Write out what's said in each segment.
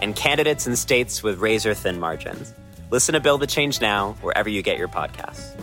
and candidates in states with razor thin margins. Listen to Build the Change Now wherever you get your podcasts.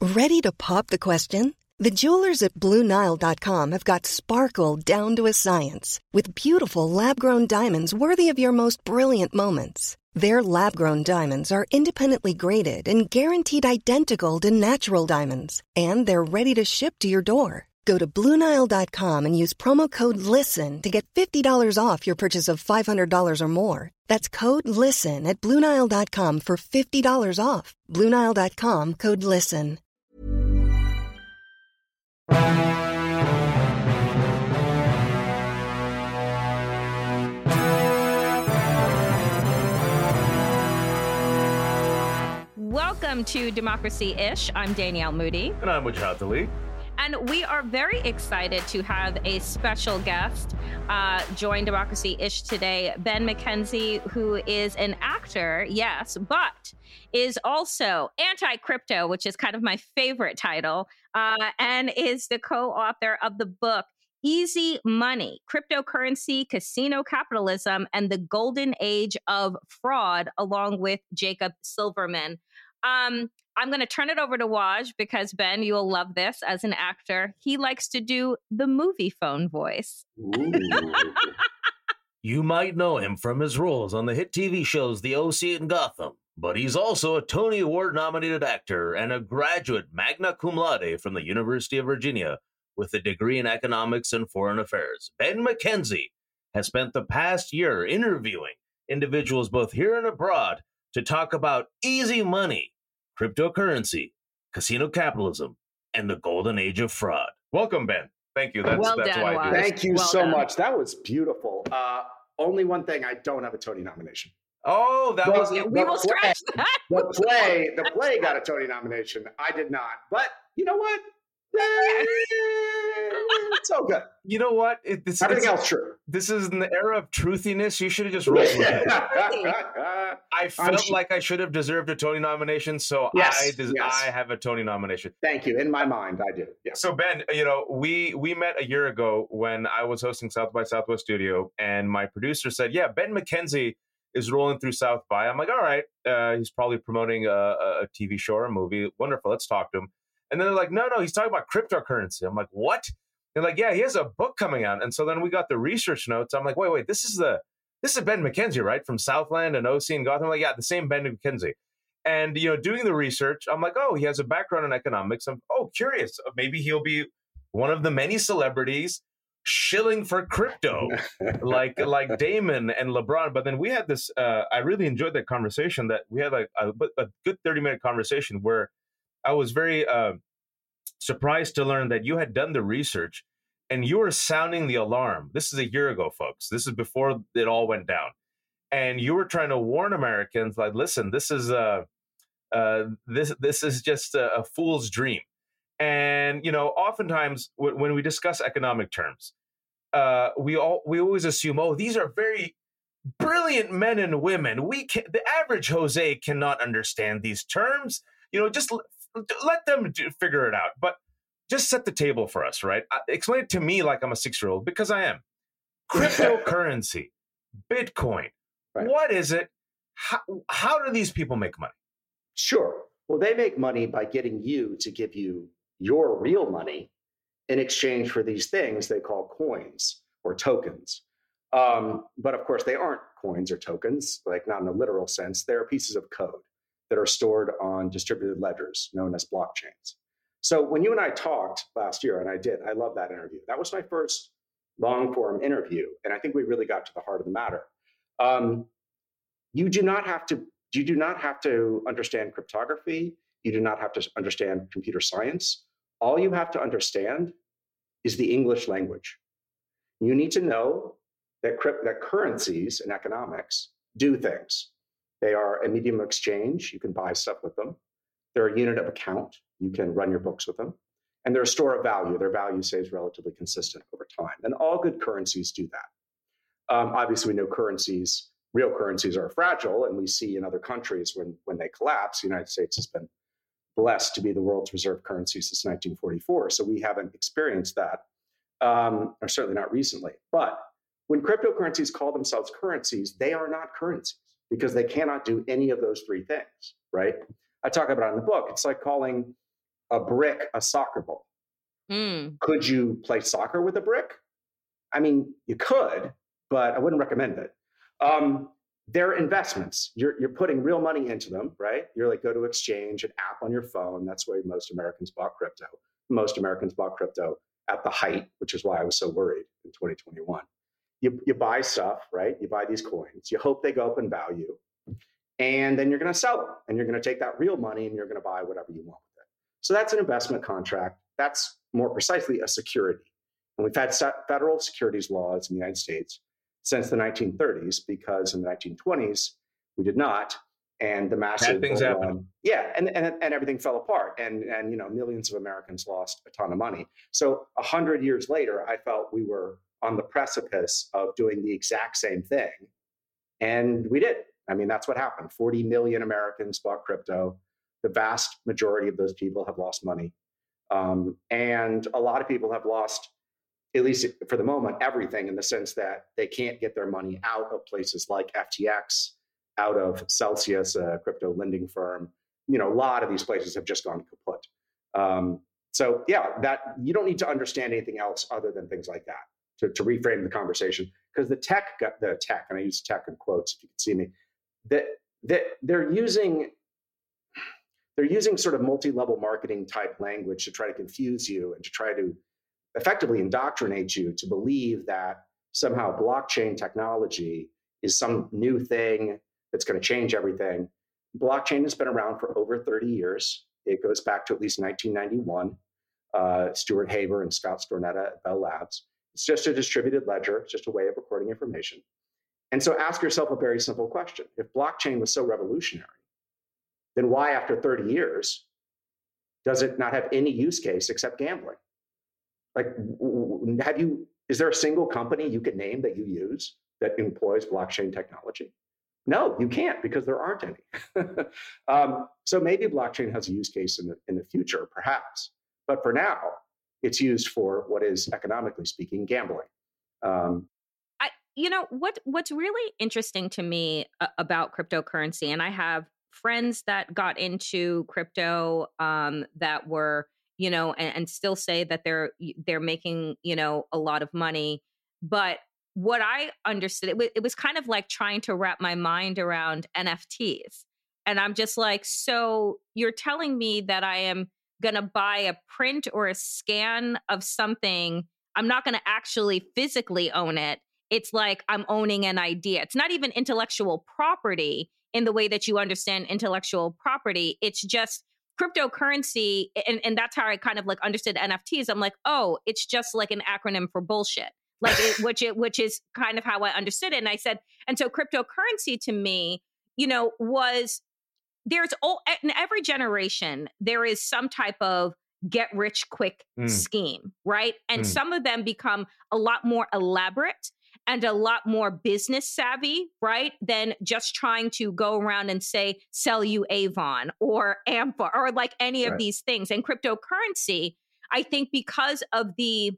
Ready to pop the question? The jewelers at BlueNile.com have got sparkle down to a science with beautiful lab grown diamonds worthy of your most brilliant moments. Their lab grown diamonds are independently graded and guaranteed identical to natural diamonds, and they're ready to ship to your door. Go to Bluenile.com and use promo code LISTEN to get $50 off your purchase of $500 or more. That's code LISTEN at Bluenile.com for $50 off. Bluenile.com code LISTEN. Welcome to Democracy Ish. I'm Danielle Moodie. And I'm Wajahat Ali. And we are very excited to have a special guest uh, join Democracy Ish today, Ben McKenzie, who is an actor, yes, but is also anti crypto, which is kind of my favorite title, uh, and is the co author of the book. Easy Money, Cryptocurrency, Casino Capitalism, and the Golden Age of Fraud, along with Jacob Silverman. Um, I'm going to turn it over to Waj because Ben, you'll love this as an actor. He likes to do the Moviefone voice. you might know him from his roles on the hit TV shows The OC and Gotham, but he's also a Tony Award nominated actor and a graduate magna cum laude from the University of Virginia with a degree in economics and foreign affairs. Ben McKenzie has spent the past year interviewing individuals both here and abroad to talk about easy money cryptocurrency, casino capitalism, and the golden age of fraud. Welcome, Ben. Thank you. That's, well that's done, why I do Thank you well so done. much. That was beautiful. Uh, only one thing, I don't have a Tony nomination. Oh, that was yeah, we will play, scratch that. The play, the play got a Tony nomination. I did not. But you know what? It's all good. You know what? It, this, Everything else true. This is in the era of truthiness. You should have just rolled with it. I felt sure. like I should have deserved a Tony nomination, so yes, I des- yes. I have a Tony nomination. Thank you. In my mind, I do. Yeah. So Ben, you know, we we met a year ago when I was hosting South by Southwest Studio, and my producer said, "Yeah, Ben McKenzie." is rolling through South by. I'm like, all right, uh, he's probably promoting a, a, TV show or a movie. Wonderful. Let's talk to him. And then they're like, no, no, he's talking about cryptocurrency. I'm like, what? They're like, yeah, he has a book coming out. And so then we got the research notes. I'm like, wait, wait, this is the this is Ben McKenzie, right? From Southland and OC and Gotham. I'm like, yeah, the same Ben McKenzie. And you know, doing the research, I'm like, oh, he has a background in economics. I'm oh curious. Maybe he'll be one of the many celebrities shilling for crypto, like like Damon and LeBron. But then we had this. Uh, I really enjoyed that conversation. That we had like a, a good 30 minute conversation where I was very uh, surprised to learn that you had done the research and you were sounding the alarm. This is a year ago, folks. This is before it all went down, and you were trying to warn Americans, like, listen, this is a uh, this this is just a, a, fool's dream. And you know, oftentimes w- when we discuss economic terms, uh, we all we always assume, oh, these are very brilliant men and women. We can, the average Jose cannot understand these terms. You know, just let them do, figure it out. But just set the table for us, right? Uh, explain it to me like I'm a six year old because I am. Cryptocurrency, Bitcoin. Right. What is it? How, how do these people make money? Sure. Well, they make money by getting you to give you your real money in exchange for these things they call coins or tokens. Um, but of course, they aren't coins or tokens, like not in a literal sense. They're pieces of code that are stored on distributed ledgers known as blockchains. So when you and I talked last year, and I did, I love that interview. That was my first long form interview, and I think we really got to the heart of the matter. Um, you do not have to. You do not have to understand cryptography. You do not have to understand computer science. All you have to understand is the English language. You need to know that, crypt- that currencies and economics do things. They are a medium of exchange. You can buy stuff with them. They're a unit of account. You can run your books with them. And they're a store of value. Their value stays relatively consistent over time. And all good currencies do that. Um, obviously, we know currencies, real currencies are fragile, and we see in other countries when, when they collapse. The United States has been blessed to be the world's reserve currency since 1944. So we haven't experienced that, um, or certainly not recently. But when cryptocurrencies call themselves currencies, they are not currencies because they cannot do any of those three things, right? I talk about it in the book. It's like calling a brick a soccer ball. Mm. Could you play soccer with a brick? I mean, you could, but I wouldn't recommend it. Um, they're investments. You're, you're putting real money into them, right? You're like, go to exchange, an app on your phone. That's where most Americans bought crypto. Most Americans bought crypto at the height, which is why I was so worried in 2021. You, you buy stuff, right? You buy these coins. You hope they go up in value. And then you're going to sell them and you're going to take that real money and you're going to buy whatever you want with it. So that's an investment contract. That's more precisely a security. And we've had federal securities laws in the United States since the 1930s because in the 1920s we did not and the massive things um, yeah and, and and everything fell apart and and you know millions of americans lost a ton of money so a hundred years later i felt we were on the precipice of doing the exact same thing. And we did. I mean that's what happened. 40 million americans bought crypto. The vast majority of those people have lost money. Um, and a lot of people have lost at least for the moment, everything in the sense that they can't get their money out of places like FTX, out of Celsius, a crypto lending firm. You know, a lot of these places have just gone kaput. Um, so yeah, that you don't need to understand anything else other than things like that to, to reframe the conversation. Because the tech, the tech, and I use tech in quotes if you can see me, that that they're using they're using sort of multi-level marketing type language to try to confuse you and to try to effectively indoctrinate you to believe that somehow blockchain technology is some new thing that's going to change everything. Blockchain has been around for over 30 years. It goes back to at least 1991. Uh, Stuart Haber and Scott Stornetta at Bell Labs. It's just a distributed ledger, it's just a way of recording information. And so ask yourself a very simple question. If blockchain was so revolutionary, then why, after 30 years, does it not have any use case except gambling? Like, have you, is there a single company you could name that you use that employs blockchain technology? No, you can't because there aren't any. um, so maybe blockchain has a use case in the, in the future, perhaps. But for now, it's used for what is economically speaking gambling. Um, I, you know what? What's really interesting to me about cryptocurrency, and I have friends that got into crypto um, that were you know, and, and still say that they're they're making you know a lot of money. But what I understood, it, w- it was kind of like trying to wrap my mind around NFTs. And I'm just like, so you're telling me that I am going to buy a print or a scan of something. I'm not going to actually physically own it. It's like I'm owning an idea. It's not even intellectual property in the way that you understand intellectual property. It's just cryptocurrency and, and that's how i kind of like understood nfts i'm like oh it's just like an acronym for bullshit like it, which it which is kind of how i understood it and i said and so cryptocurrency to me you know was there's all in every generation there is some type of get rich quick mm. scheme right and mm. some of them become a lot more elaborate and a lot more business savvy, right? Than just trying to go around and say, sell you Avon or AMPA or like any of these things. And cryptocurrency, I think because of the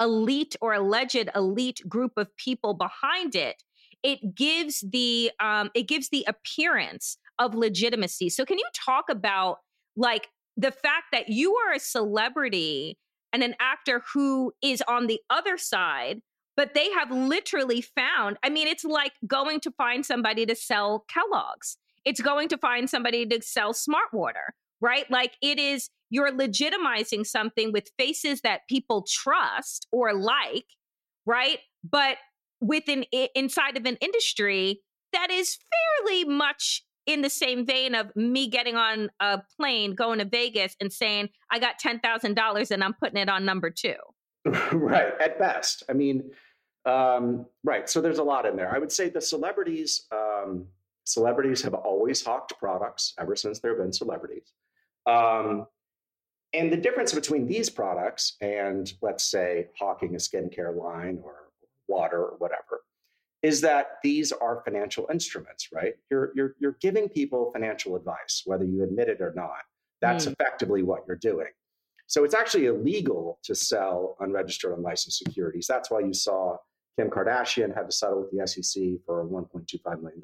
elite or alleged elite group of people behind it, it gives the um, it gives the appearance of legitimacy. So can you talk about like the fact that you are a celebrity and an actor who is on the other side but they have literally found i mean it's like going to find somebody to sell kellogg's. It's going to find somebody to sell Smartwater, right? Like it is you're legitimizing something with faces that people trust or like right? But within inside of an industry that is fairly much in the same vein of me getting on a plane going to Vegas and saying I got $10,000 and I'm putting it on number 2 right, at best. I mean, um, right. So there's a lot in there. I would say the celebrities, um, celebrities have always hawked products ever since there have been celebrities. Um, and the difference between these products and, let's say, hawking a skincare line or is that these are financial instruments, right? You're, you're, you're giving people financial advice, whether you admit it or not. That's mm. effectively what you're doing. So it's actually illegal to sell unregistered, unlicensed securities. That's why you saw Kim Kardashian had to settle with the SEC for $1.25 million.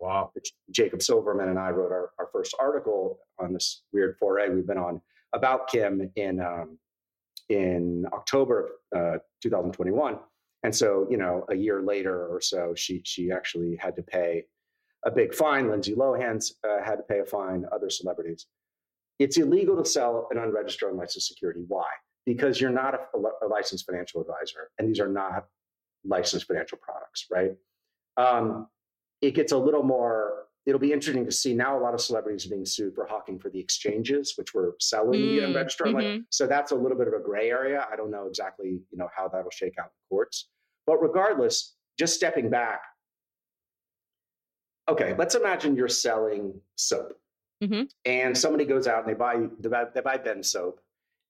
Wow. Jacob Silverman and I wrote our, our first article on this weird foray we've been on about Kim in, um, in October of uh, 2021. And so, you know, a year later or so, she, she actually had to pay a big fine. Lindsay Lohan uh, had to pay a fine, other celebrities. It's illegal to sell an unregistered, unlicensed security. Why? Because you're not a, a licensed financial advisor, and these are not licensed financial products, right? Um, it gets a little more. It'll be interesting to see now. A lot of celebrities are being sued for hawking for the exchanges, which were selling mm, the unregistered. Mm-hmm. So that's a little bit of a gray area. I don't know exactly, you know, how that'll shake out in courts. But regardless, just stepping back. Okay, let's imagine you're selling soap Mm-hmm. And somebody goes out and they buy they buy, they buy Ben soap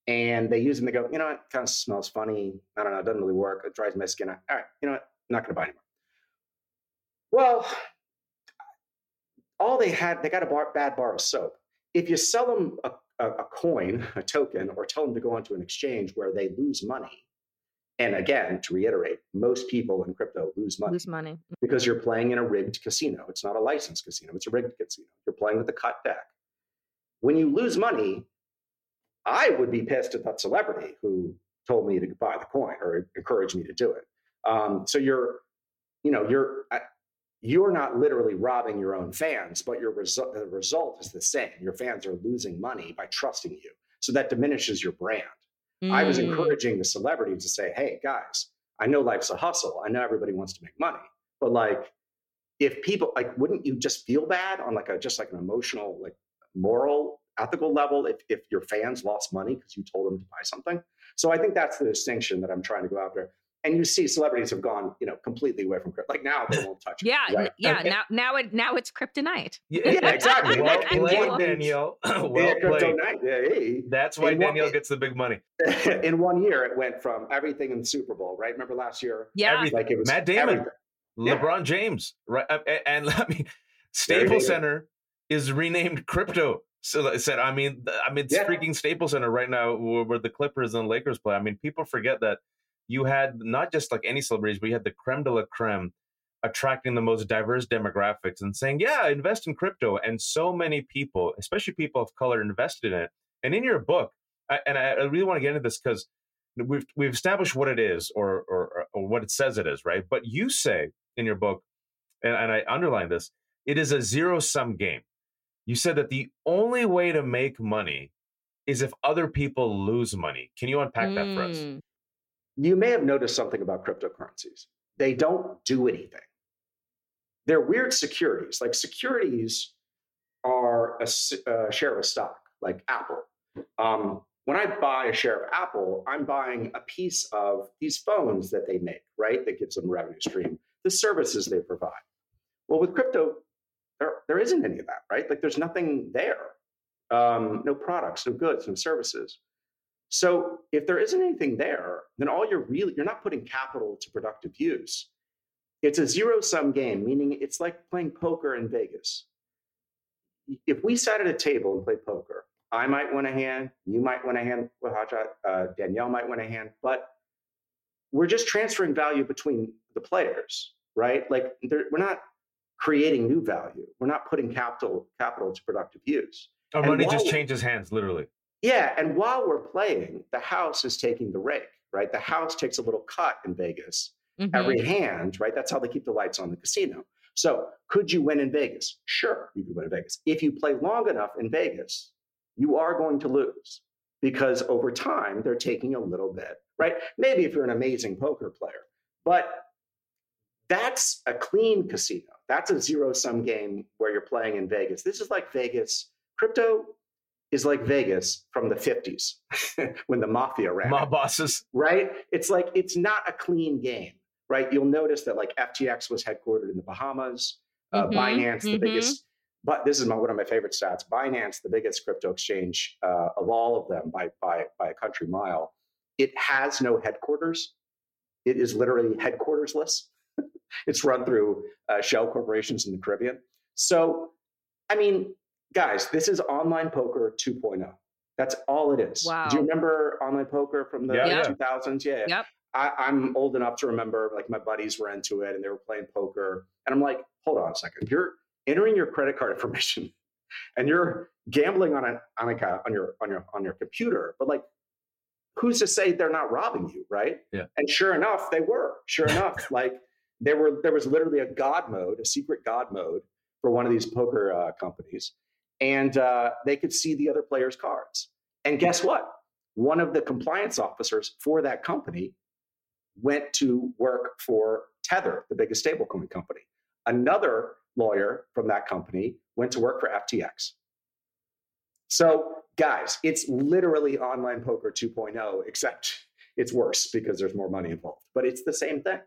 and they use it and they go, you know, it kind of smells funny. I don't know, it doesn't really work. It dries my skin out. All right, you know what? I'm not going to buy anymore. Well, all they had, they got a bar, bad bar of soap. If you sell them a, a, a coin, a token, or tell them to go onto an exchange where they lose money, and again, to reiterate, most people in crypto lose money. Lose money. Because you're playing in a rigged casino. It's not a licensed casino, it's a rigged casino. You're playing with the cut deck. When you lose money, I would be pissed at that celebrity who told me to buy the coin or encouraged me to do it. Um, so you're, you know, you're you're not literally robbing your own fans, but your result the result is the same. Your fans are losing money by trusting you. So that diminishes your brand. Mm. I was mm. encouraging the celebrities to say, hey, guys, I know life's a hustle. I know everybody wants to make money. But like, if people like, wouldn't you just feel bad on like a just like an emotional, like moral, ethical level if, if your fans lost money because you told them to buy something? So I think that's the distinction that I'm trying to go after and you see celebrities have gone, you know, completely away from crypto. Like now they won't touch it. yeah, right? yeah. And, now, now it now it's kryptonite. Yeah, yeah exactly. well played, Danielle. well yeah, played. Yeah, hey. That's why in Danielle one, gets the big money. in one year, it went from everything in the Super Bowl, right? Remember last year? Yeah, everything. Like it was Matt Damon, everything. LeBron James, right? Uh, and let me. Staples Center is renamed Crypto. So I said, I mean, I mean, it's freaking Staples Center right now, where the Clippers and Lakers play. I mean, people forget that you had not just like any celebrities, but you had the creme de la creme attracting the most diverse demographics and saying, yeah, invest in crypto. And so many people, especially people of color, invested in it. And in your book, I, and I really want to get into this because we've we've established what it is or, or or what it says it is, right? But you say in your book, and, and I underline this, it is a zero sum game. You said that the only way to make money is if other people lose money. Can you unpack mm. that for us? You may have noticed something about cryptocurrencies. They don't do anything. They're weird securities. Like securities are a, a share of a stock, like Apple. Um, when I buy a share of Apple, I'm buying a piece of these phones that they make, right? That gives them revenue stream, the services they provide. Well, with crypto, there, there isn't any of that, right? Like there's nothing there. Um, no products, no goods, no services. So if there isn't anything there, then all you're really you're not putting capital to productive use. It's a zero sum game, meaning it's like playing poker in Vegas. If we sat at a table and played poker, I might win a hand, you might win a hand, uh, Danielle might win a hand, but we're just transferring value between the players, right? Like we're not creating new value. We're not putting capital capital to productive use. Our money just changes hands, literally. Yeah, and while we're playing, the house is taking the rake, right? The house takes a little cut in Vegas mm-hmm. every hand, right? That's how they keep the lights on the casino. So, could you win in Vegas? Sure, you could win in Vegas. If you play long enough in Vegas, you are going to lose because over time they're taking a little bit, right? Maybe if you're an amazing poker player, but that's a clean casino. That's a zero sum game where you're playing in Vegas. This is like Vegas. Crypto is like Vegas from the 50s when the mafia ran. Mob bosses. Right? It's like it's not a clean game, right? You'll notice that like FTX was headquartered in the Bahamas, uh, Mhm, Binance, the mhm. biggest. But this is my, one of my favorite stats. Binance, the biggest crypto exchange uh, of all of them by, by, by a country mile, it has no headquarters. It is literally headquartersless. it's run through uh, shell corporations in the Caribbean. So, I mean, guys, this is online poker 2.0. That's all it is. Wow. Do you remember online poker from the Yeah, yeah. 2000s? Yeah. Yep. I, I'm old enough to remember, like, my buddies were into it and they were playing poker. And I'm like, hold on a second. You're entering your credit card information and you're gambling on a, on, a, on, your, on, your, on your computer. But, like, who's to say they're not robbing you, right? Yeah. And sure enough, they were. Sure enough, like, there were there was literally a god mode, a secret god mode for one of these poker uh, companies, and uh, they could see the other players' cards. And guess what? One of the compliance officers for that company went to work for Tether, the biggest stablecoin company. Another lawyer from that company went to work for FTX. So, guys, it's literally online poker 2.0, except it's worse because there's more money involved. But it's the same thing.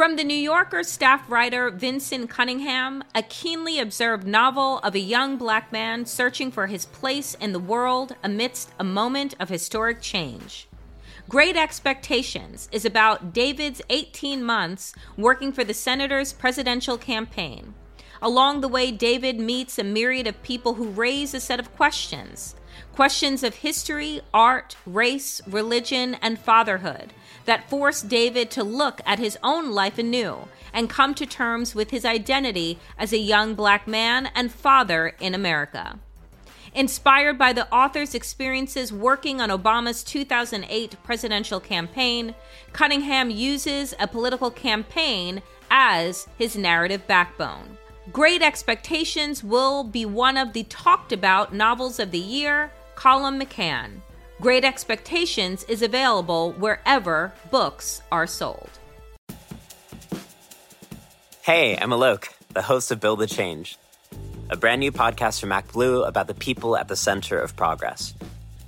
From the New Yorker staff writer Vinson Cunningham, a keenly observed novel of a young black man searching for his place in the world amidst a moment of historic change. Great Expectations is about David's 18 months working for the senator's presidential campaign. Along the way, David meets a myriad of people who raise a set of questions questions of history, art, race, religion, and fatherhood that force David to look at his own life anew and come to terms with his identity as a young black man and father in America. Inspired by the author's experiences working on Obama's 2008 presidential campaign, Cunningham uses a political campaign as his narrative backbone. Great Expectations will be one of the talked about novels of the year, Colum McCann. Great Expectations is available wherever books are sold. Hey, I'm Alok, the host of Build the Change, a brand new podcast from MacBlue about the people at the center of progress.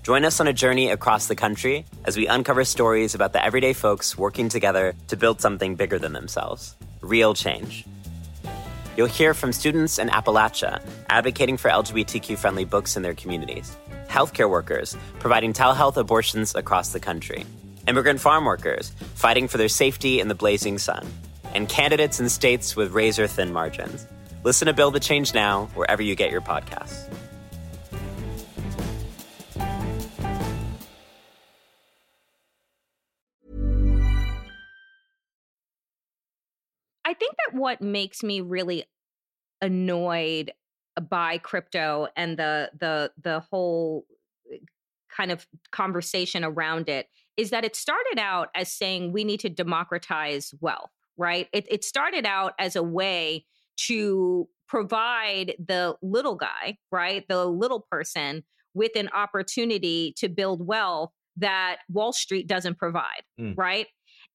Join us on a journey across the country as we uncover stories about the everyday folks working together to build something bigger than themselves real change. You'll hear from students in Appalachia advocating for LGBTQ friendly books in their communities, healthcare workers providing telehealth abortions across the country, immigrant farm workers fighting for their safety in the blazing sun, and candidates in states with razor thin margins. Listen to Build the Change now, wherever you get your podcasts. I think that what makes me really annoyed by crypto and the the the whole eh, kind of conversation around it is that it started out as saying we need to democratize wealth, right? It, it started out as a way to provide the little guy, right, the little person with an opportunity to build wealth that Wall Street doesn't provide, Mm. right?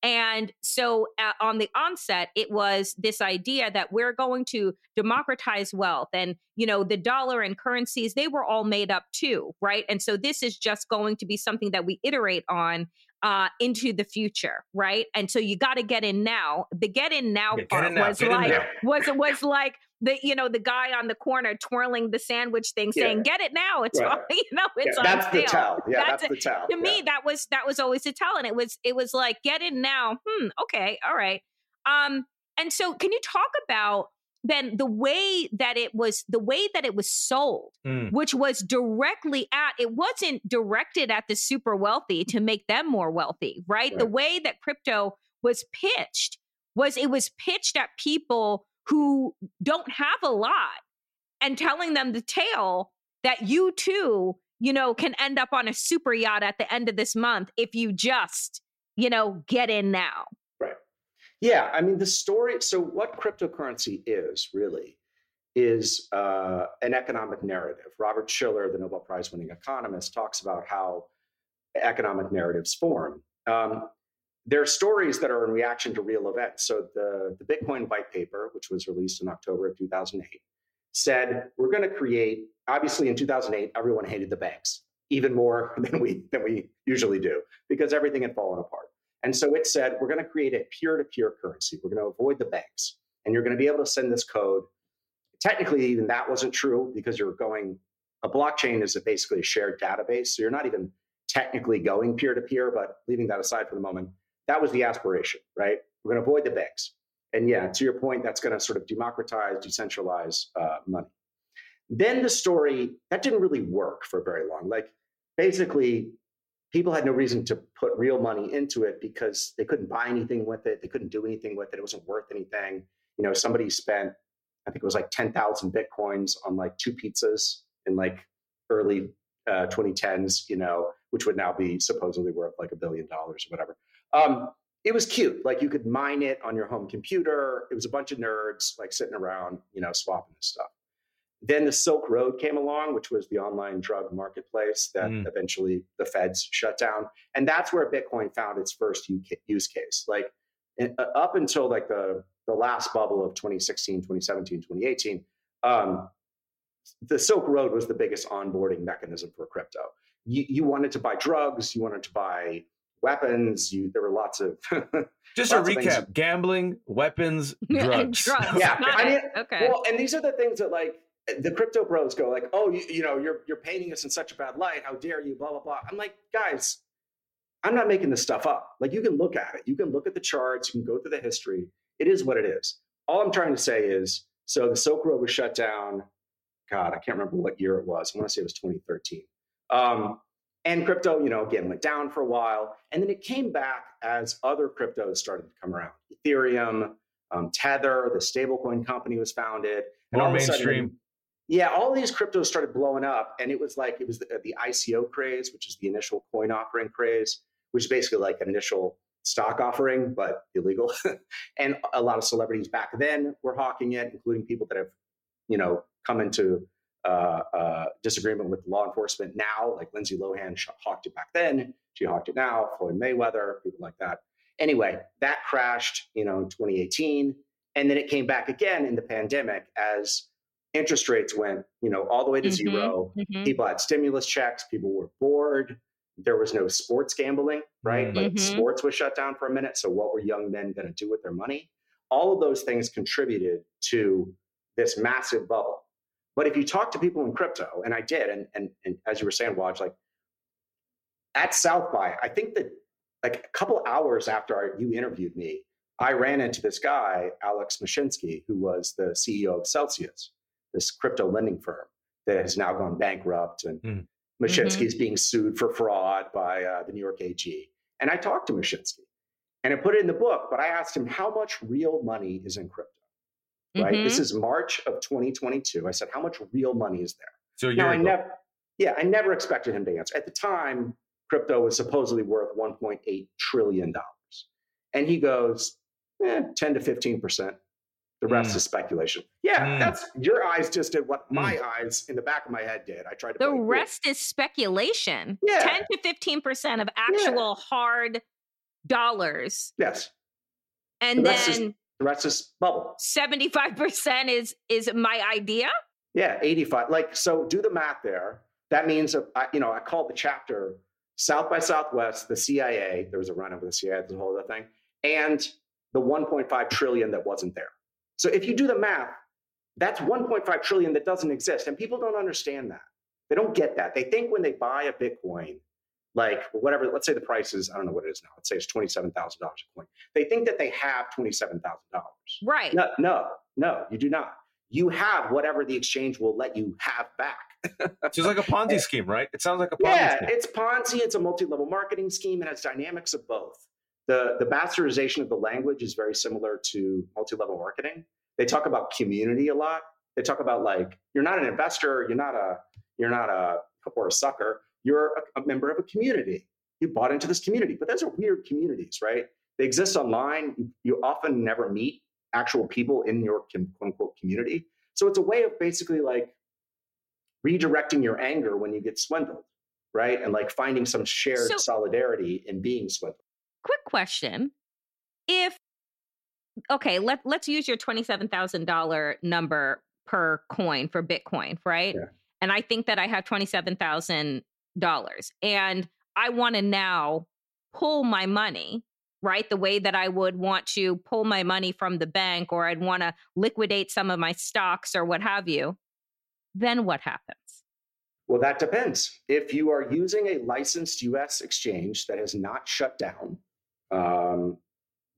And so uh, on the onset, it was this idea that we're going to democratize wealth. And, you know, the dollar and currencies, they were all made up too, right? And so this is just going to be something that we iterate on uh, into the future, right? And so you got to get in now. The get in now Yeah, part in now, was like, was was like the you know the guy on the corner twirling the sandwich thing, Yeah. saying, "Get it now, it's Right. fine." You know, it's Yeah, on that's the tell. Yeah, That's that's, the tell. to me that was that was always a tell and it was it was like get in now hmm okay all right um and so can you talk about then the way that it was the way that it was sold Mm. which was directly at it wasn't directed at the super wealthy to make them more wealthy right the way that crypto was pitched was it was pitched at people who don't have a lot and telling them the tale that you too, you know, can end up on a super yacht at the end of this month if you just, you know, get in now. Right. Yeah. I mean, the story. So, what cryptocurrency is really is uh, an economic narrative. Robert Shiller, the Nobel Prize winning economist, talks about how economic narratives form. Um, there are stories that are in reaction to real events. So the, the Bitcoin white paper, which was released in October of 2008, said we're going to create. Obviously, in 2008, everyone hated the banks even more than we than we usually do because everything had fallen apart. And so it said we're going to create a peer-to-peer currency. We're going to avoid the banks, and you're going to be able to send this code. Technically, even that wasn't true because you're going. A blockchain is a basically a shared database, so you're not even technically going peer-to-peer. But leaving that aside for the moment, that was the aspiration, right? We're going to avoid the banks. And yeah, to your point, that's going to sort of democratize, decentralize uh, money. Then the story that didn't really work for very long. Like basically, people had no reason to put real money into it because they couldn't buy anything with it. They couldn't do anything with it. It wasn't worth anything. You know, somebody spent, I think it was like 10,000 Bitcoins on like two pizzas in like early uh, 2010s, you know, which would now be supposedly worth like a billion dollars or whatever. Um, it was cute. Like you could mine it on your home computer. It was a bunch of nerds like sitting around, you know, swapping this stuff. Then the Silk Road came along, which was the online drug marketplace that mm. eventually the feds shut down. And that's where Bitcoin found its first use case. Like uh, up until like the, the last bubble of 2016, 2017, 2018, um, the Silk Road was the biggest onboarding mechanism for crypto. You, you wanted to buy drugs, you wanted to buy weapons. You there were lots of just lots a recap: gambling, weapons, drugs. drugs. Yeah, I mean, okay. Well, and these are the things that like the crypto bros go like, oh, you, you know, you're you're painting us in such a bad light. How dare you? Blah blah blah. I'm like, guys, I'm not making this stuff up. Like you can look at it, you can look at the charts, you can go through the history. It is what it is. All I'm trying to say is, so the Silk Road was shut down. God, I can't remember what year it was. I want to say it was 2013. Um, and crypto, you know, again went down for a while, and then it came back as other cryptos started to come around. Ethereum, um, Tether, the stablecoin company was founded, and more mainstream. Sudden, yeah, all these cryptos started blowing up, and it was like it was the, the ICO craze, which is the initial coin offering craze, which is basically like an initial stock offering, but illegal. and a lot of celebrities back then were hawking it, including people that have, you know, come into uh, uh, disagreement with law enforcement now, like Lindsay Lohan hawked it back then. She hawked it now. Floyd Mayweather, people like that. Anyway, that crashed, you know, in 2018, and then it came back again in the pandemic as interest rates went, you know, all the way to mm-hmm, 0 mm-hmm. People had stimulus checks. People were bored. There was no sports gambling, right? Mm-hmm. Like sports was shut down for a minute. So what were young men going to do with their money? All of those things contributed to this massive bubble. But if you talk to people in crypto, and I did, and and, and as you were saying, Waj, like at South by, I think that like a couple hours after you interviewed me, I ran into this guy, Alex Mashinsky, who was the CEO of Celsius, this crypto lending firm that has now gone bankrupt, and mm. Mashinsky is mm-hmm. being sued for fraud by uh, the New York AG. And I talked to Mashinsky, and I put it in the book, but I asked him how much real money is in crypto right? Mm-hmm. This is March of 2022. I said, how much real money is there? So now, I never, yeah, I never expected him to answer. At the time, crypto was supposedly worth 1.8 trillion dollars, and he goes, eh, 10 to 15 percent. The rest mm. is speculation. Yeah, mm. that's your eyes just did what my mm. eyes in the back of my head did. I tried to. The rest cool. is speculation. Yeah. 10 to 15 percent of actual yeah. hard dollars. Yes. And the then is, the rest is bubble. 75% is is my idea? Yeah, 85. Like so do the math there. That means uh, I, you know, I called the chapter South by Southwest, the CIA, there was a run over the CIA, the whole other thing, and the 1.5 trillion that wasn't there. So if you do the math, that's 1.5 trillion that doesn't exist. And people don't understand that. They don't get that. They think when they buy a Bitcoin, like whatever, let's say the price is, I don't know what it is now. Let's say it's $27,000 a coin. They think that they have $27,000. Right. No, no, no, you do not. You have whatever the exchange will let you have back. so it's like a Ponzi scheme, right? It sounds like a Ponzi yeah, scheme. it's Ponzi. It's a multi-level marketing scheme, and it's dynamics of both. The, the bastardization of the language is very similar to multi-level marketing. They talk about community a lot. They talk about like you're not an investor, you're not a you're not a or a sucker you're a, a member of a community. You bought into this community, but those are weird communities, right? They exist online. You, often never meet actual people in your quote unquote community. So it's a way of basically like redirecting your anger when you get swindled, right? And like finding some shared so, solidarity in being swindled. Quick question if okay, let let's use your $27,000 number per coin for Bitcoin, right? Yeah. And I think that I have $27,000 and I want to now pull my money, right? The way that I would want to pull my money from the bank or I'd want to liquidate some of my stocks or what have you. Then what happens? Well, that depends. If you are using a licensed US exchange that has not shut down, um,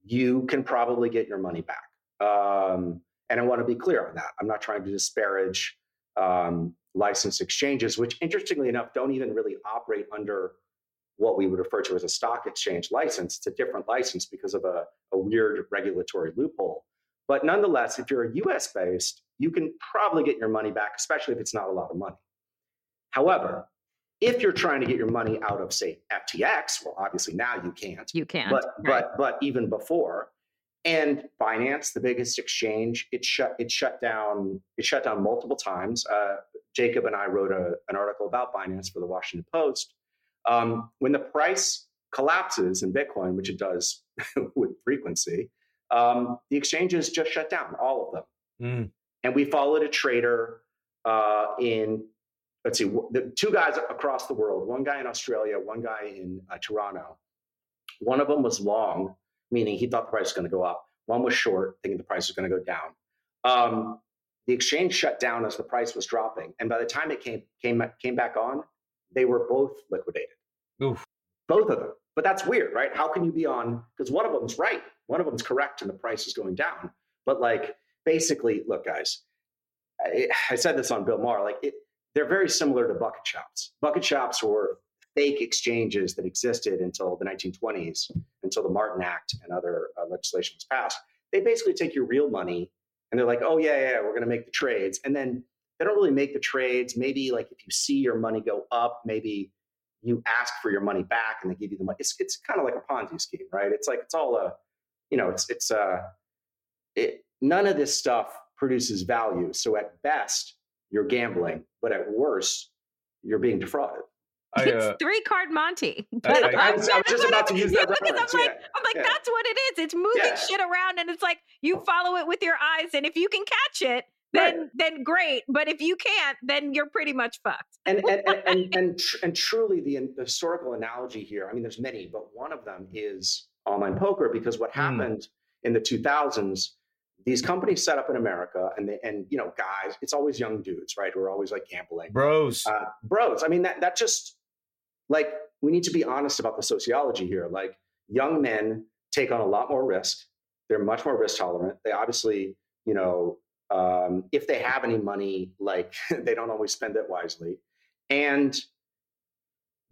you can probably get your money back. Um, and I want to be clear on that. I'm not trying to disparage um, licensed exchanges, which interestingly enough don't even really operate under what we would refer to as a stock exchange license. It's a different license because of a, a weird regulatory loophole. But nonetheless, if you're a US based, you can probably get your money back, especially if it's not a lot of money. However, if you're trying to get your money out of, say, FTX, well, obviously now you can't. You can't. But right. but but even before, and Binance, the biggest exchange, it shut it shut down it shut down multiple times. Uh, Jacob and I wrote a, an article about Binance for the Washington Post. Um, when the price collapses in Bitcoin, which it does with frequency, um, the exchanges just shut down, all of them. Mm. And we followed a trader uh, in let's see, the two guys across the world, one guy in Australia, one guy in uh, Toronto. One of them was long, meaning he thought the price was going to go up. One was short, thinking the price was going to go down. Um, the exchange shut down as the price was dropping, and by the time it came came came back on, they were both liquidated. Oof. Both of them. But that's weird, right? How can you be on? Because one of them's right, one of them's correct, and the price is going down. But like, basically, look, guys, I, I said this on Bill Maher. Like, it, they're very similar to bucket shops. Bucket shops were fake exchanges that existed until the 1920s, until the Martin Act and other uh, legislation was passed. They basically take your real money and they're like, oh, yeah, yeah, we're going to make the trades. And then they don't really make the trades. Maybe like if you see your money go up, maybe you ask for your money back and they give you the money. It's, it's kind of like a Ponzi scheme, right? It's like, it's all a, you know, it's, it's, uh, it, none of this stuff produces value. So at best, you're gambling, but at worst, you're being defrauded. I, it's uh, three card Monty. I- But I- I was- I was just about to use that because I'm reference, like, yeah. I'm like, Yeah. that's what it is. It's moving Yeah. shit around, and it's like you follow it with your eyes, and if you can catch it, then Right. then great. But if you can't, then you're pretty much fucked. and and and and, and, tr- and truly the, the historical analogy here i mean there's many but one of them is online poker because what Hmm. happened in the 2000s these companies set up in america and they and you know guys it's always young dudes right who are always like gambling bros. uh, bros i mean that that just like we need to be honest about the sociology here. Like young men take on a lot more risk. They're much more risk tolerant. They obviously you know um, if they have any money like they don't always spend it wisely. And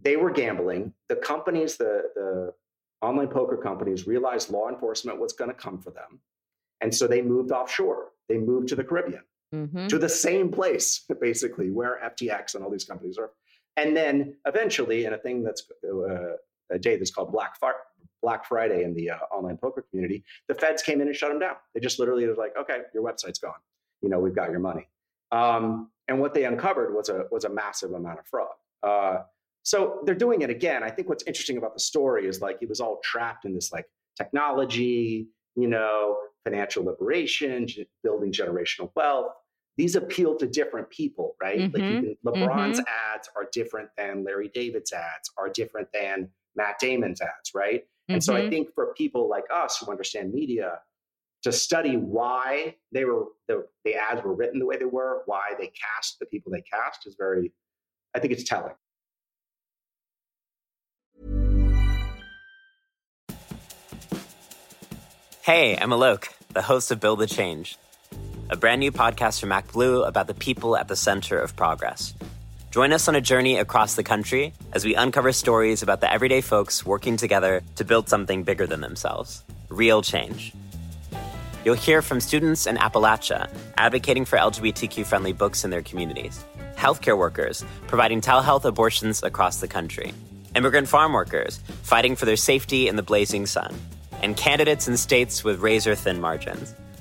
they were gambling. The companies the the online poker companies realized law enforcement was going to come for them. And so they moved offshore. They moved to the caribbean. Mm-hmm. to the same place, basically, where FTX and all these companies are. And then eventually, in a thing that's uh, a day that's called Black, Fri- Black Friday in the uh, online poker community, the feds came in and shut them down. They just literally was like, okay, your website's gone. You know, we've got your money. Um, and what they uncovered was a was a massive amount of fraud. Uh, so they're doing it again. I think what's interesting about the story is like he was all trapped in this like technology, you know, financial liberation, building generational wealth. These appeal to different people, right? Like can, LeBron's ads are different than Larry David's ads, are different than Matt Damon's ads, right? And so I Mhm. think for people like us who understand media, to study why they were the, the ads were written the way they were, why they cast the people they cast is very, I think it's telling. Hey, I'm Alok, the host of Build the Change, a brand new podcast from MacBlue about the people at the center of progress. Join us on a journey across the country as we uncover stories about the everyday folks working together to build something bigger than themselves real change. You'll hear from students in Appalachia advocating for LGBTQ friendly books in their communities, healthcare workers providing telehealth abortions across the country, immigrant farm workers fighting for their safety in the blazing sun, and candidates in states with razor thin margins.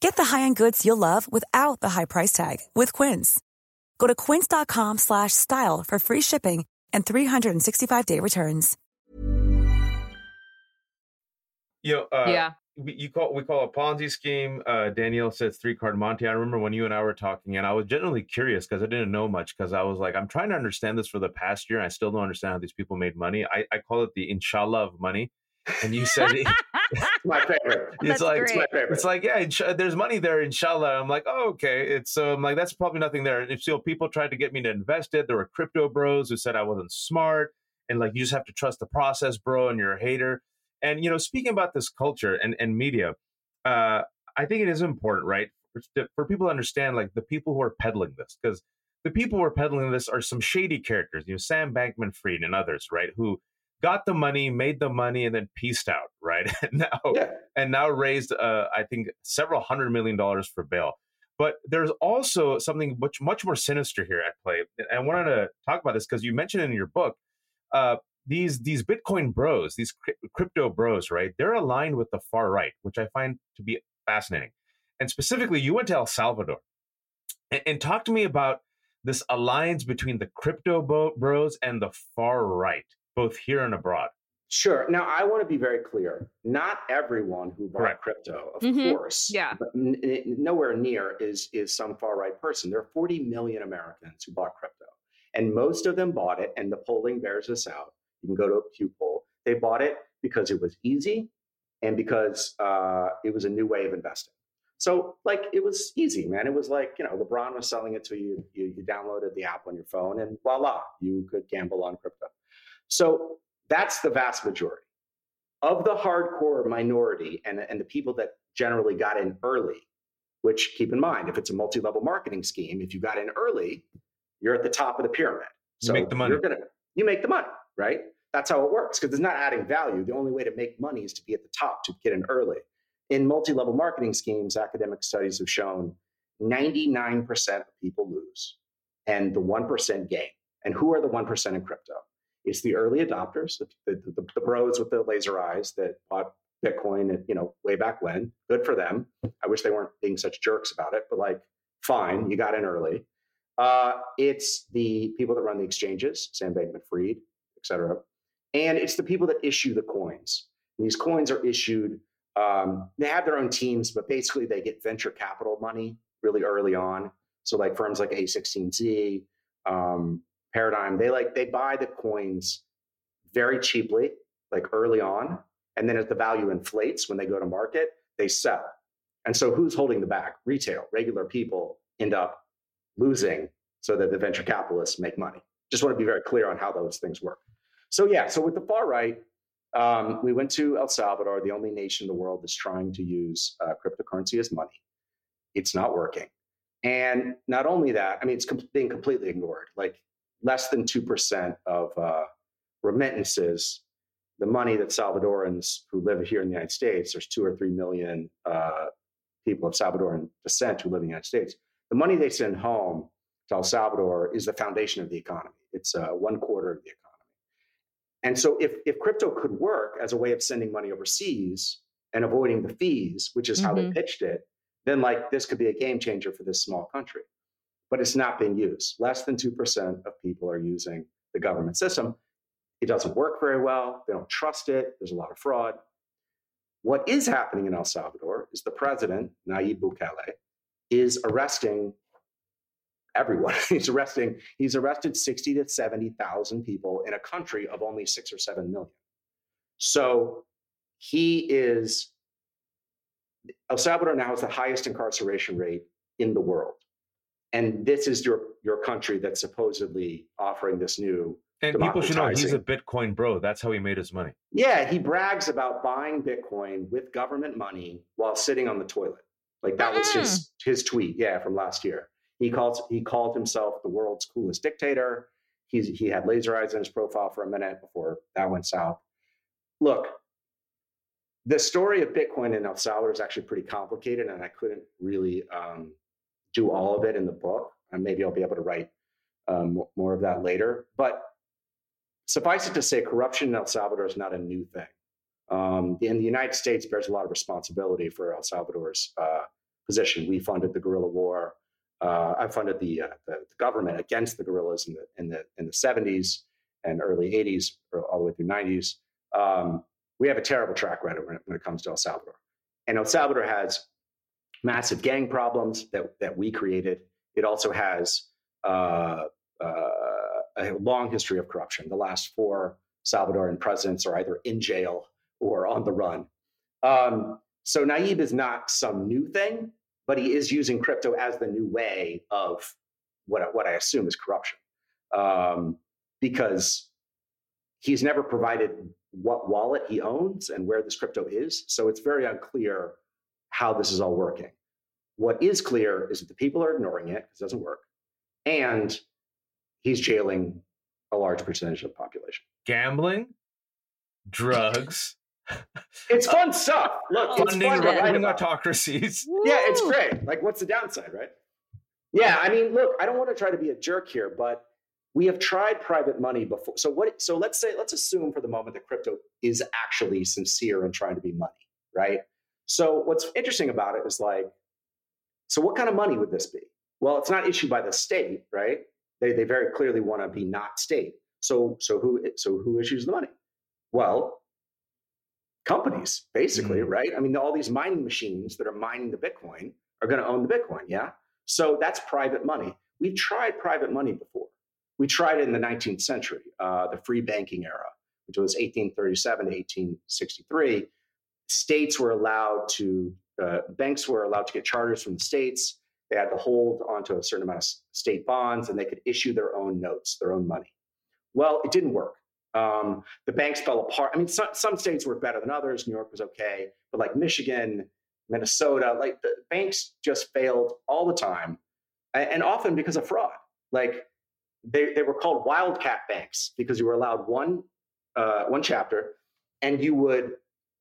Get the high-end goods you'll love without the high price tag with Quince. Go to quince.com slash style for free shipping and 365-day returns. You know, uh, yeah. we, you call we call a Ponzi scheme. Uh, Danielle says three card Monte. I remember when you and I were talking, and I was genuinely curious because I didn't know much. Because I was like, I'm trying to understand this for the past year. And I still don't understand how these people made money. I, I call it the inshallah of money. And you said it, my favorite. it's That's like It's my favorite. it's like yeah, insha- there's money there, inshallah. I'm like, oh okay. It's so I'm like that's probably nothing there. And if so, people tried to get me to invest it. There were crypto bros who said I wasn't smart, and like you just have to trust the process, bro, and you're a hater. And you know, speaking about this culture and and media, uh, I think it is important, right, for, for people to understand like the people who are peddling this, because the people who are peddling this are some shady characters, you know, Sam Bankman-Fried and others, right, who got the money, made the money, and then pieced out, right? And now yeah. and now raised, uh, I think, several hundred million dollars for bail. But there's also something much much more sinister here at play. And I wanted to talk about this because you mentioned in your book uh, these these Bitcoin bros, these cryp- crypto bros, right? They're aligned with the far right, which I find to be fascinating. And specifically, you went to El Salvador and, and talk to me about this alliance between the crypto bo- bros and the far right, both here and abroad. Sure. Now, I want to be very clear. Not everyone who bought Correct. crypto, of Mhm. course, Yeah. but n- n- nowhere near is is some far right person. There are 40 million Americans who bought crypto, and most of them bought it. And the polling bears this out. You can go to a Pew poll. They bought it because it was easy, and because uh, it was a new way of investing. So, like, it was easy, man. It was like you know, LeBron was selling it to you. You, you downloaded the app on your phone, and voila, you could gamble on crypto. So that's the vast majority of the hardcore minority and, and the people that generally got in early. Which keep in mind, if it's a multi-level marketing scheme, if you got in early, you're at the top of the pyramid. So You make the money. You're gonna you make the money, right? That's how it works because it's not adding value. The only way to make money is to be at the top to get in early. In multi-level marketing schemes, academic studies have shown 99% of people lose and the 1% gain. And who are the 1% in crypto? It's the early adopters, the, the, the, bros with the laser eyes that bought Bitcoin, at, you know, way back when. Good for them. I wish they weren't being such jerks about it, but like, fine, you got in early. Uh, it's the people that run the exchanges, Sam Bankman-Fried, et cetera, and it's the people that issue the coins. And these coins are issued. Um, they have their own teams, but basically they get venture capital money really early on. So like firms like A16Z, um, Paradigm, they like they buy the coins very cheaply, like early on, and then as the value inflates when they go to market, they sell. And so who's holding the bag? Retail, regular people end up losing so that the venture capitalists make money. Just want to be very clear on how those things work. So yeah, so with the far right, um, we went to El Salvador, the only nation in the world that's trying to use uh, cryptocurrency as money. It's not working. And not only that, I mean, it's com- being completely ignored. Like less than 2% of uh, remittances, the money that Salvadorans who live here in the United States, there's two or three million uh, people of Salvadoran descent who live in the United States. The money they send home to El Salvador is the foundation of the economy. It's uh, one quarter of the economy. And so, if, if crypto could work as a way of sending money overseas and avoiding the fees, which is how Mhm. they pitched it, then like this could be a game changer for this small country. But it's not being used. Less than 2% of people are using the government system. It doesn't work very well. They don't trust it. There's a lot of fraud. What is happening in El Salvador is the president, Nayib Bukele, is arresting everyone. he's arresting, he's arrested 60 to 70,000 people in a country of only six or seven million. So he is, El Salvador now has the highest incarceration rate in the world. And this is your, your country that's supposedly offering this new And people should know he's a. Bitcoin bro. That's how he made his money. Yeah, he brags about buying Bitcoin with government money while sitting on the toilet. Like that was his his tweet, yeah, from last year. He called he called himself the world's coolest dictator. He's, he had laser eyes in his profile for a minute before that went south. Look, the story of Bitcoin in El Salvador is actually pretty complicated, and I couldn't really um, do all of it in the book. And maybe I'll be able to write um, more of that later. But suffice it to say, corruption in El Salvador is not a new thing. Um, and the United States bears a lot of responsibility for El Salvador's uh, position. We funded the guerrilla war. Uh, I funded the, uh, the, government against the guerrillas in the in the in the 70s and early 80s, all the way through 90s. Um, we have a terrible track record when it, when it comes to El Salvador. And El Salvador has massive gang problems that, that we created. It also has uh, uh, a long history of corruption. The last four Salvadoran presidents are either in jail or on the run. Um, so Nayib is not some new thing, but he is using crypto as the new way of what, what I assume is corruption. Um, because he's never provided what wallet he owns and where this crypto is. So it's very unclear how this is all working. What is clear is that the people are ignoring it because it doesn't work. And he's jailing a large percentage of the population. Gambling, drugs. it's fun stuff. Look, funding right autocracies. Yeah, it's great. Like, what's the downside, right? Yeah, I mean, look, I don't want to try to be a jerk here, but we have tried private money before. So what? So let's say, let's assume for the moment that crypto is actually sincere and trying to be money, right? So what's interesting about it is like, so what kind of money would this be? Well, it's not issued by the state, right? They they very clearly want to be not state. So so who so who issues the money? Well, companies, basically, mm right? I mean, all these mining machines that are mining the Bitcoin are going to own the Bitcoin, yeah. So that's private money. We've tried private money before. We tried it in the 19th century, uh, the free banking era, which was 1837 to 1863. States were allowed to, uh, banks were allowed to get charters from the states. They had to hold onto a certain amount of state bonds and they could issue their own notes, their own money. Well, it didn't work. Um, the banks fell apart. I mean, some, some states were better than others. New York was okay, but like Michigan, Minnesota, like the banks just failed all the time, and often because of fraud. Like they, they were called wildcat banks because you were allowed one uh, one chapter, and you would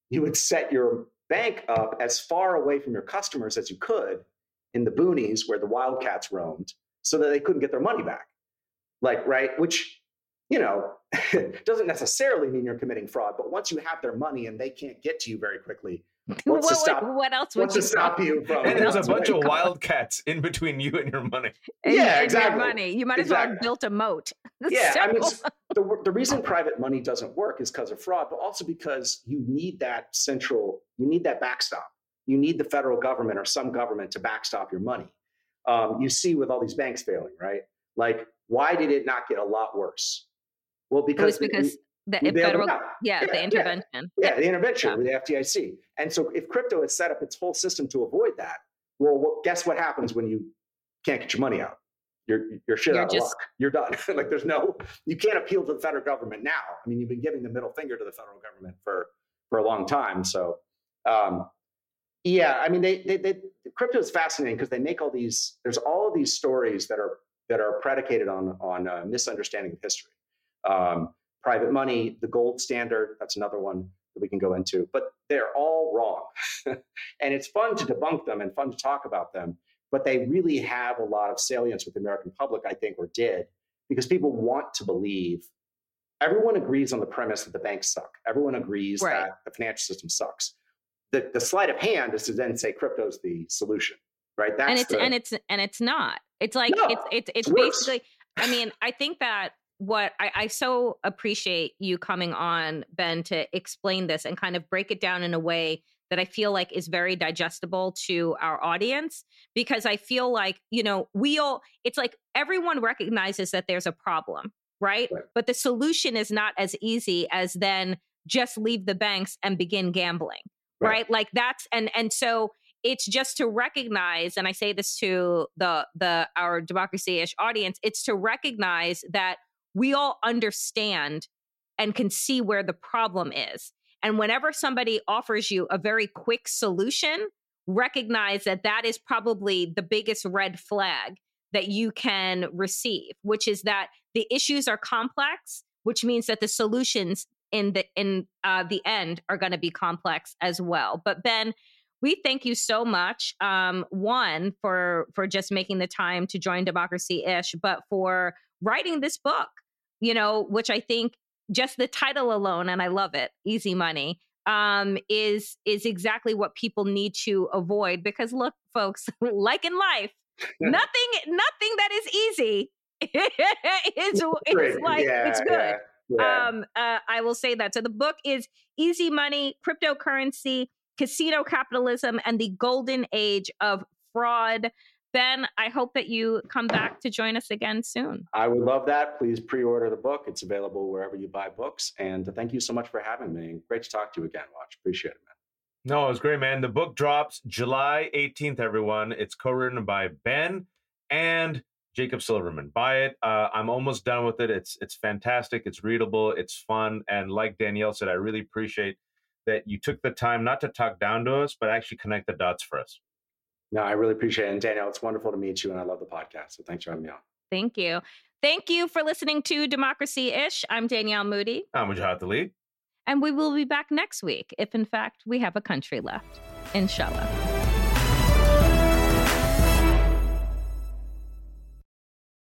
you would set your bank up as far away from your customers as you could in the boonies where the wildcats roamed, so that they couldn't get their money back. Like right, which you know doesn't necessarily mean you're committing fraud, but once you have their money and they can't get to you very quickly, What's what, stop, what else would you to stop you from? And there's a bunch of wildcats in between you and your money. And yeah, exactly. money. You might as exactly. well have built a moat. yeah, I mean, the, the reason private money doesn't work is because of fraud, but also because you need that central, you need that backstop. You need the federal government or some government to backstop your money. Um, you see with all these banks failing, right? Like, why did it not get a lot worse? Well, because because the federal, yeah, yeah, the intervention. Yeah, yeah the intervention yeah. with the FDIC. And so if crypto has set up its whole system to avoid that, well, well guess what happens when you can't get your money out? You're, you're shit you're out just, of luck. You're done. like there's no, you can't appeal to the federal government now. I mean, you've been giving the middle finger to the federal government for, for a long time. So, um, yeah, I mean, they, they, they crypto is fascinating because they make all these, there's all of these stories that are, that are predicated on, on uh, misunderstanding of history. Um, private money, the gold standard, that's another one that we can go into, but they're all wrong. and it's fun to debunk them and fun to talk about them, but they really have a lot of salience with the American public, I think, or did, because people want to believe. Everyone agrees on the premise that the banks suck. Everyone agrees right. that the financial system sucks. The, the sleight of hand is to then say crypto's the solution, right? That's and it's the, and it's and it's not. It's like no, it's it's it's, it's basically. I mean, I think that what I, I, so appreciate you coming on, Ben, to explain this and kind of break it down in a way that I feel like is very digestible to our audience because I feel like, you know, we all, it's like everyone recognizes that there's a problem, right? right? But the solution is not as easy as then just leave the banks and begin gambling, right? right? Like that's, and, and so, it's just to recognize and i say this to the the our democracy-ish audience it's to recognize that we all understand and can see where the problem is. And whenever somebody offers you a very quick solution, recognize that that is probably the biggest red flag that you can receive, which is that the issues are complex, which means that the solutions in the in uh, the end are going to be complex as well. But Ben, we thank you so much. Um, one for for just making the time to join Democracy Ish, but for writing this book. You know, which I think just the title alone, and I love it, Easy Money, um, is is exactly what people need to avoid. Because look, folks, like in life, nothing nothing that is easy is, is like yeah, it's good. Yeah. Yeah. Um, uh, I will say that. So the book is Easy Money, Cryptocurrency, Casino Capitalism, and the Golden Age of Fraud. Ben, I hope that you come back to join us again soon. I would love that. Please pre order the book. It's available wherever you buy books. And thank you so much for having me. Great to talk to you again, Waj. Appreciate it, man. No, it was great, man. The book drops July 18th, everyone. It's co written by Ben and Jacob Silverman. Buy it. Uh, I'm almost done with it. It's it's fantastic. It's readable. It's fun. And like Danielle said, I really appreciate that you took the time not to talk down to us, but actually connect the dots for us. No, I really appreciate it. And Danielle, it's wonderful to meet you, and I love the podcast. So thanks for having me on. Thank you. Thank you for listening to Democracy Ish. I'm Danielle Moodie. I'm Wajahat Ali. And we will be back next week if, in fact, we have a country left. Inshallah.